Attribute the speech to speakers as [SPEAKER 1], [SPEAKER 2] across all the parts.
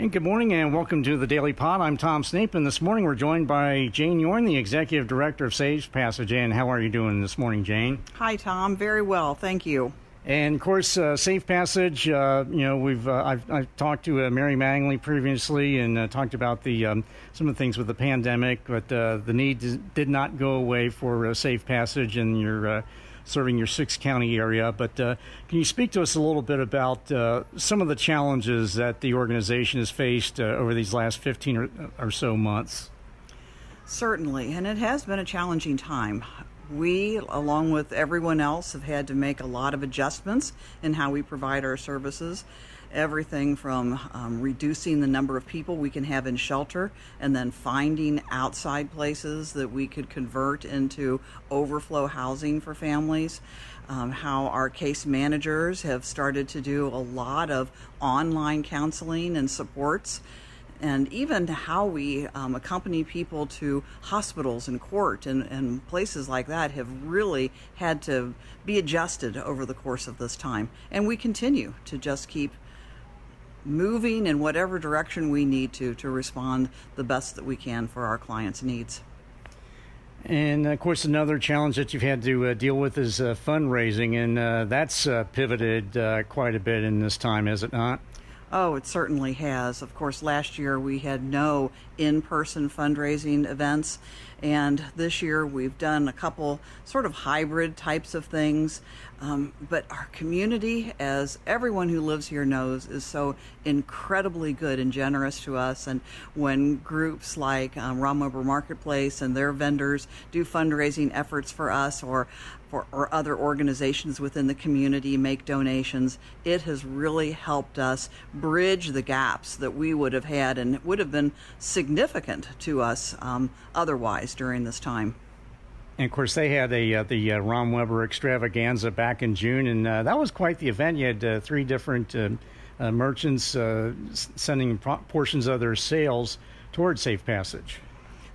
[SPEAKER 1] And good morning and welcome to the Daily Pod. I'm Tom Snape, and this morning we're joined by Jane Yorn, the Executive Director of Safe Passage. And how are you doing this morning, Jane?
[SPEAKER 2] Hi, Tom. Very well. Thank you.
[SPEAKER 1] And of course, uh, Safe Passage. Uh, you know, we've uh, I've, I've, talked to uh, Mary Mangley previously and uh, talked about the um, some of the things with the pandemic, but uh, the need did not go away for Safe Passage, and your serving your six county area. But uh, can you speak to us a little bit about uh, some of the challenges that the organization has faced uh, over these last 15 or, or so months?
[SPEAKER 2] Certainly, and it has been a challenging time. We, along with everyone else, have had to make a lot of adjustments in how we provide our services everything from um, reducing the number of people we can have in shelter and then finding outside places that we could convert into overflow housing for families. Um, how our case managers have started to do a lot of online counseling and supports and even how we um, accompany people to hospitals and court and, and places like that have really had to be adjusted over the course of this time. And we continue to just keep moving in whatever direction we need to to respond the best that we can for our clients' needs.
[SPEAKER 1] And of course, another challenge that you've had to uh, deal with is uh, fundraising, and uh, that's uh, pivoted uh, quite a bit in this time, is it not?
[SPEAKER 2] Oh, it certainly has. Of course, last year we had no in person fundraising events, and this year we've done a couple sort of hybrid types of things. Um, but our community, as everyone who lives here knows, is so incredibly good and generous to us. And when groups like um, Ron Marketplace and their vendors do fundraising efforts for us, or for, or other organizations within the community make donations, it has really helped us bridge the gaps that we would have had and would have been significant to us um, otherwise during this time.
[SPEAKER 1] And of course, they had a uh, the uh, Romweber extravaganza back in June, and uh, that was quite the event. You had uh, three different uh, uh, merchants sending portions of their sales towards Safe Passage.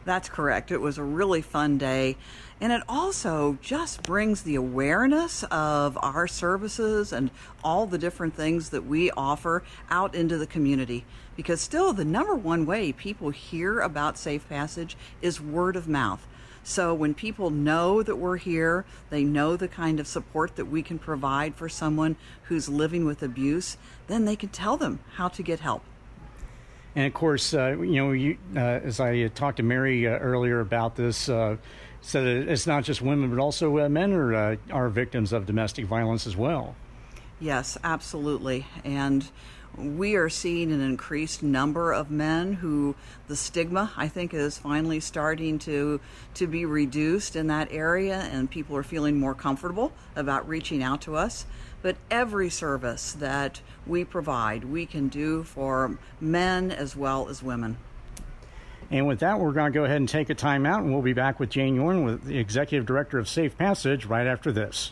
[SPEAKER 2] That's correct. It was a really fun day. And it also just brings the awareness of our services and all the different things that we offer out into the community. Because still, the number one way people hear about Safe Passage is word of mouth. So when people know that we're here, they know the kind of support that we can provide for someone who's living with abuse, then they can tell them how to get help.
[SPEAKER 1] And of course, uh, you know, you, uh, as I talked to Mary uh, earlier about this, uh, said it's not just women, but also uh, men are uh, are victims of domestic violence as well.
[SPEAKER 2] Yes, absolutely, and we are seeing an increased number of men who the stigma I think is finally starting to to be reduced in that area and people are feeling more comfortable about reaching out to us but every service that we provide we can do for men as well as women
[SPEAKER 1] and with that, we're going to go ahead and take a time out, and we'll be back with Jane Yorn, with the Executive Director of Safe Passage, right after this.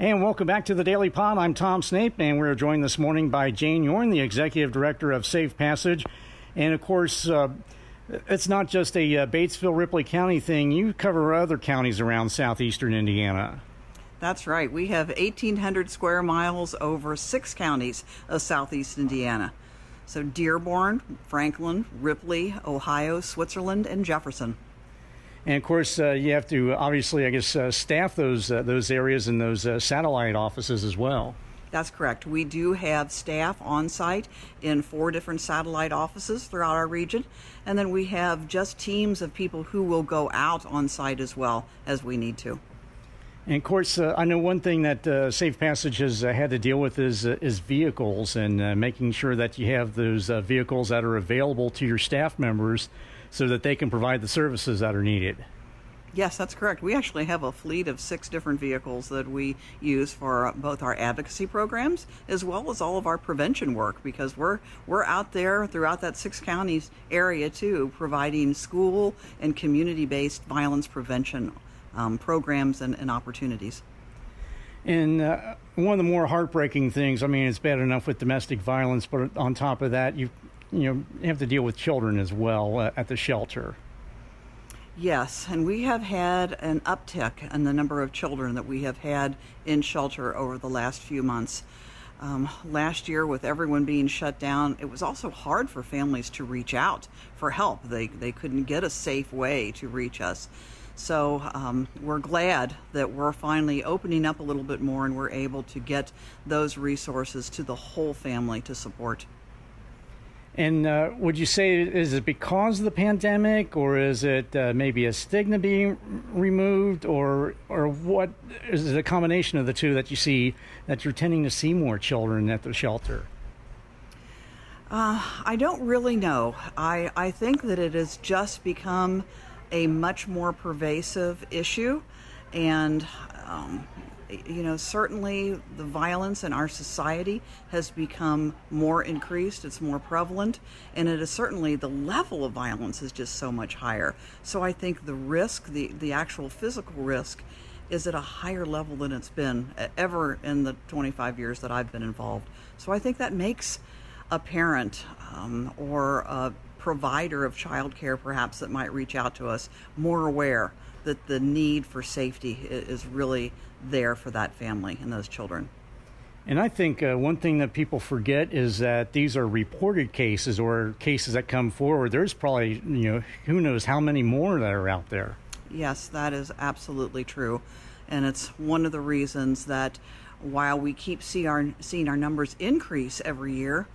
[SPEAKER 1] And welcome back to the Daily Pod. I'm Tom Snape, and we're joined this morning by Jane Yorn, the Executive Director of Safe Passage. And of course, uh, it's not just a uh, Batesville, Ripley County thing. You cover other counties around southeastern Indiana.
[SPEAKER 2] That's right. We have 1,800 square miles over six counties of southeast Indiana. So Dearborn, Franklin, Ripley, Ohio, Switzerland, and Jefferson.
[SPEAKER 1] And of course, uh, you have to obviously, I guess, uh, staff those uh, those areas and those uh, satellite offices as well.
[SPEAKER 2] That's correct. We do have staff on site in four different satellite offices throughout our region, and then we have just teams of people who will go out on site as well as we need to.
[SPEAKER 1] And of course, uh, I know one thing that uh, Safe Passage has uh, had to deal with is uh, is vehicles and uh, making sure that you have those uh, vehicles that are available to your staff members so that they can provide the services that are needed.
[SPEAKER 2] Yes, that's correct. We actually have a fleet of six different vehicles that we use for both our advocacy programs as well as all of our prevention work because we're we're out there throughout that six counties area too, providing school and community-based violence prevention um, programs and, and, opportunities.
[SPEAKER 1] And uh, one of the more heartbreaking things, I mean, it's bad enough with domestic violence, but on top of that, you you know have to deal with children as well uh, at the shelter.
[SPEAKER 2] Yes, and we have had an uptick in the number of children that we have had in shelter over the last few months. Um, last year, with everyone being shut down, it was also hard for families to reach out for help. They, they couldn't get a safe way to reach us. So um, we're glad that we're finally opening up a little bit more and we're able to get those resources to the whole family to support.
[SPEAKER 1] And uh, would you say is it because of the pandemic, or is it uh, maybe a stigma being removed, or or what is it a combination of the two that you see that you're tending to see more children at the shelter?
[SPEAKER 2] Uh, I don't really know. I I think that it has just become a much more pervasive issue, and um, you know, certainly the violence in our society has become more increased, it's more prevalent, and it is certainly the level of violence is just so much higher. So I think the risk, the, the actual physical risk, is at a higher level than it's been ever in the 25 years that I've been involved. So I think that makes a parent um, or a provider of childcare, perhaps, that might reach out to us more aware that the need for safety is really there for that family and those children.
[SPEAKER 1] And I think uh, one thing that people forget is that these are reported cases or cases that come forward. There's probably, you know, who knows how many more that are out there.
[SPEAKER 2] Yes, that is absolutely true. And it's one of the reasons that while we keep see our, seeing our numbers increase every year,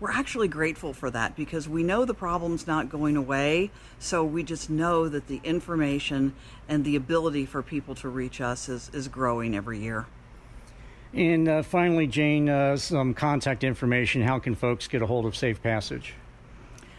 [SPEAKER 2] we're actually grateful for that because we know the problem's not going away. So we just know that the information and the ability for people to reach us is, is growing every year.
[SPEAKER 1] And uh, finally, Jane, uh, some contact information. How can folks get a hold of Safe Passage?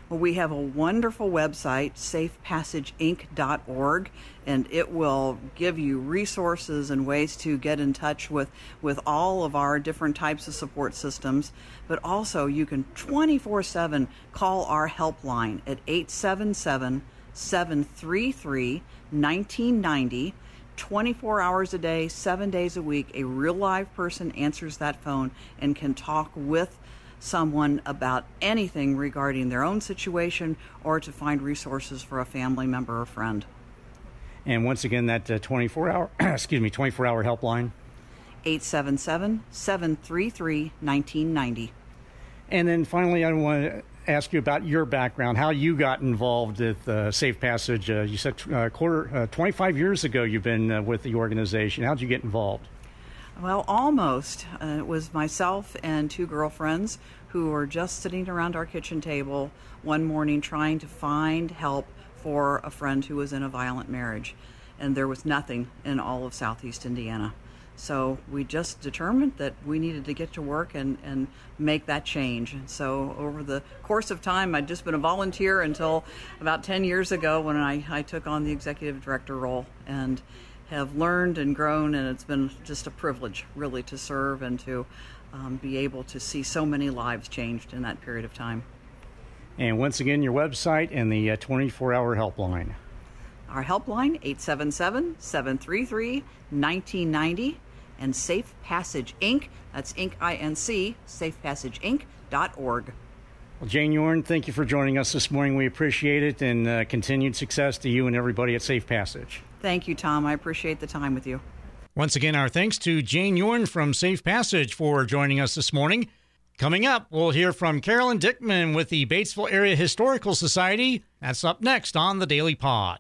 [SPEAKER 2] Well, we have a wonderful website, safepassageinc.org, and it will give you resources and ways to get in touch with, with all of our different types of support systems. But also, you can 24 7 call our helpline at 877 733 1990. 24 hours a day, seven days a week, a real live person answers that phone and can talk with someone about anything regarding their own situation or to find resources for a family member or friend.
[SPEAKER 1] And once again, that uh, 24 hour, excuse me, 24 hour helpline.
[SPEAKER 2] 877 733 1990.
[SPEAKER 1] And then finally, I want to ask you about your background, how you got involved with uh, Safe Passage. Uh, you said uh, quarter, uh, 25 years ago you've been uh, with the organization. How'd you get involved?
[SPEAKER 2] Well, almost. Uh, it was myself and two girlfriends who were just sitting around our kitchen table one morning trying to find help for a friend who was in a violent marriage. And there was nothing in all of Southeast Indiana. So we just determined that we needed to get to work and, and make that change. And so over the course of time, I'd just been a volunteer until about 10 years ago when I, I took on the executive director role. And have learned and grown, and it's been just a privilege, really, to serve and to um, be able to see so many lives changed in that period of time.
[SPEAKER 1] And once again, your website and the 24 uh, hour helpline.
[SPEAKER 2] Our helpline, 877 733 1990, and Safe Passage Inc., that's Inc. I-N-C, safepassageinc.org.
[SPEAKER 1] Well, Jane Yorn, thank you for joining us this morning. We appreciate it, and uh, continued success to you and everybody at Safe Passage.
[SPEAKER 2] Thank you, Tom. I appreciate the time with you.
[SPEAKER 1] Once again, our thanks to Jane Yorn from Safe Passage for joining us this morning. Coming up, we'll hear from Carolyn Dickman with the Batesville Area Historical Society. That's up next on the Daily Pod.